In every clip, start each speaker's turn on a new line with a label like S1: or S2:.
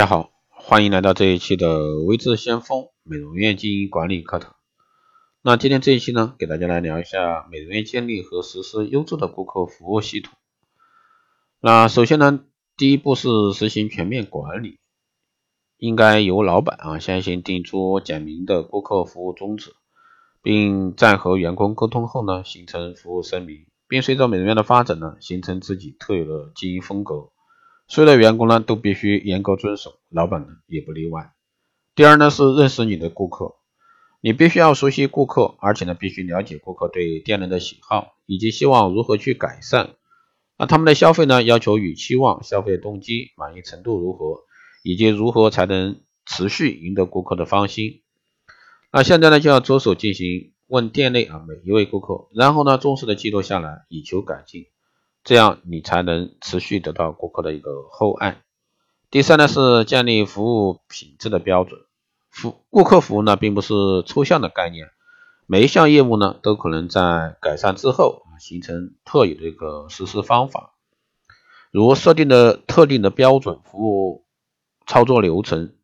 S1: 大家好，欢迎来到这一期的微智先锋美容院经营管理课堂。那今天这一期呢，给大家来聊一下美容院建立和实施优质的顾客服务系统。那首先呢，第一步是实行全面管理，应该由老板啊先行定出简明的顾客服务宗旨，并在和员工沟通后呢，形成服务声明，并随着美容院的发展呢，形成自己特有的经营风格。所有的员工呢都必须严格遵守，老板呢也不例外。第二呢是认识你的顾客，你必须要熟悉顾客，而且呢必须了解顾客对店内的喜好以及希望如何去改善。那他们的消费呢要求与期望、消费动机、满意程度如何，以及如何才能持续赢得顾客的芳心。那现在呢就要着手进行问店内啊每一位顾客，然后呢重视的记录下来，以求改进。这样你才能持续得到顾客的一个厚爱。第三呢是建立服务品质的标准。服顾客服务呢并不是抽象的概念，每一项业务呢都可能在改善之后啊形成特有的一个实施方法，如设定的特定的标准服务操作流程，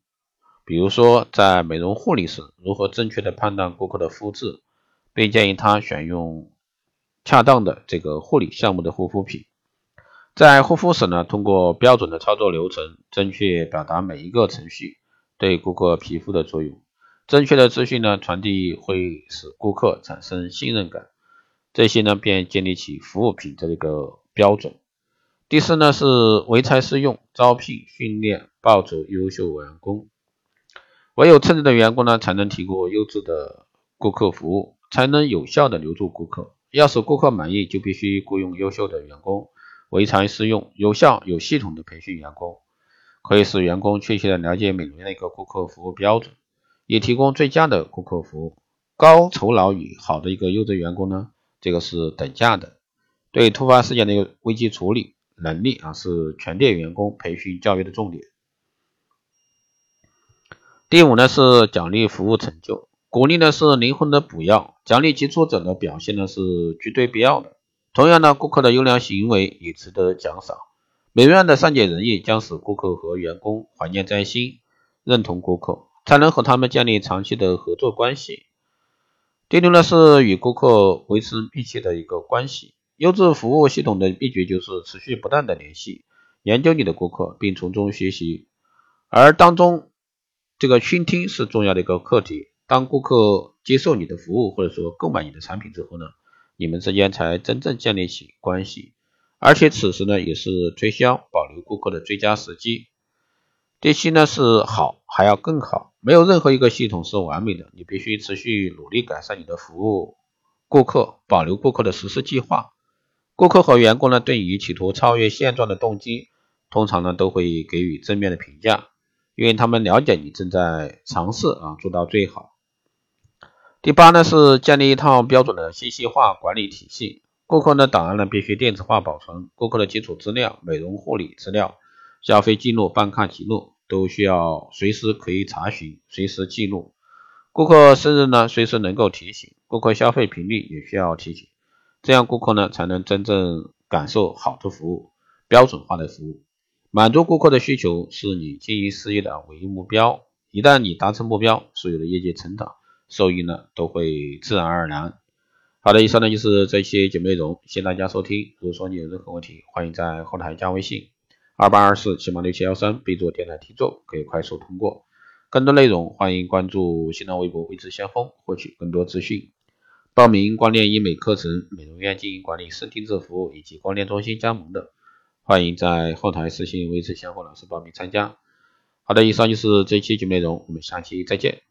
S1: 比如说在美容护理时如何正确的判断顾客的肤质，并建议他选用。恰当的这个护理项目的护肤品，在护肤时呢，通过标准的操作流程，正确表达每一个程序对顾客皮肤的作用。正确的资讯呢传递会使顾客产生信任感，这些呢便建立起服务品质的一个标准。第四呢是唯才是用，招聘训练抱走优秀员工。唯有称职的员工呢，才能提供优质的顾客服务，才能有效的留住顾客。要使顾客满意，就必须雇佣优秀的员工，唯才是用，有效有系统的培训员工，可以使员工确切的了解美容院的一个顾客服务标准，也提供最佳的顾客服务。高酬劳与好的一个优质员工呢，这个是等价的。对突发事件的一个危机处理能力啊，是全店员工培训教育的重点。第五呢是奖励服务成就。鼓励呢是灵魂的补药，奖励杰出者的表现呢是绝对必要的。同样呢，顾客的优良行为也值得奖赏。美容院的善解人意将使顾客和员工怀念在心，认同顾客，才能和他们建立长期的合作关系。第六呢是与顾客维持密切的一个关系。优质服务系统的秘诀就是持续不断的联系，研究你的顾客，并从中学习。而当中这个倾听是重要的一个课题。当顾客接受你的服务或者说购买你的产品之后呢，你们之间才真正建立起关系，而且此时呢也是推销保留顾客的最佳时机。第七呢是好还要更好，没有任何一个系统是完美的，你必须持续努力改善你的服务，顾客保留顾客的实施计划。顾客和员工呢对于企图超越现状的动机，通常呢都会给予正面的评价，因为他们了解你正在尝试啊做到最好。第八呢是建立一套标准的信息化管理体系，顾客的档案呢必须电子化保存，顾客的基础资料、美容护理资料、消费记录、办卡记录都需要随时可以查询，随时记录。顾客生日呢随时能够提醒，顾客消费频率也需要提醒，这样顾客呢才能真正感受好的服务，标准化的服务。满足顾客的需求是你经营事业的唯一目标，一旦你达成目标，所有的业绩成长。收益呢都会自然而然。好的，以上呢就是这期节目内容，谢谢大家收听。如果说你有任何问题，欢迎在后台加微信二八二四七八六七幺三，备注电台听众，可以快速通过。更多内容欢迎关注新浪微博未知先锋，获取更多资讯。报名光电医美课程、美容院经营管理师定制服务以及光电中心加盟的，欢迎在后台私信未知先锋老师报名参加。好的，以上就是这期节目内容，我们下期再见。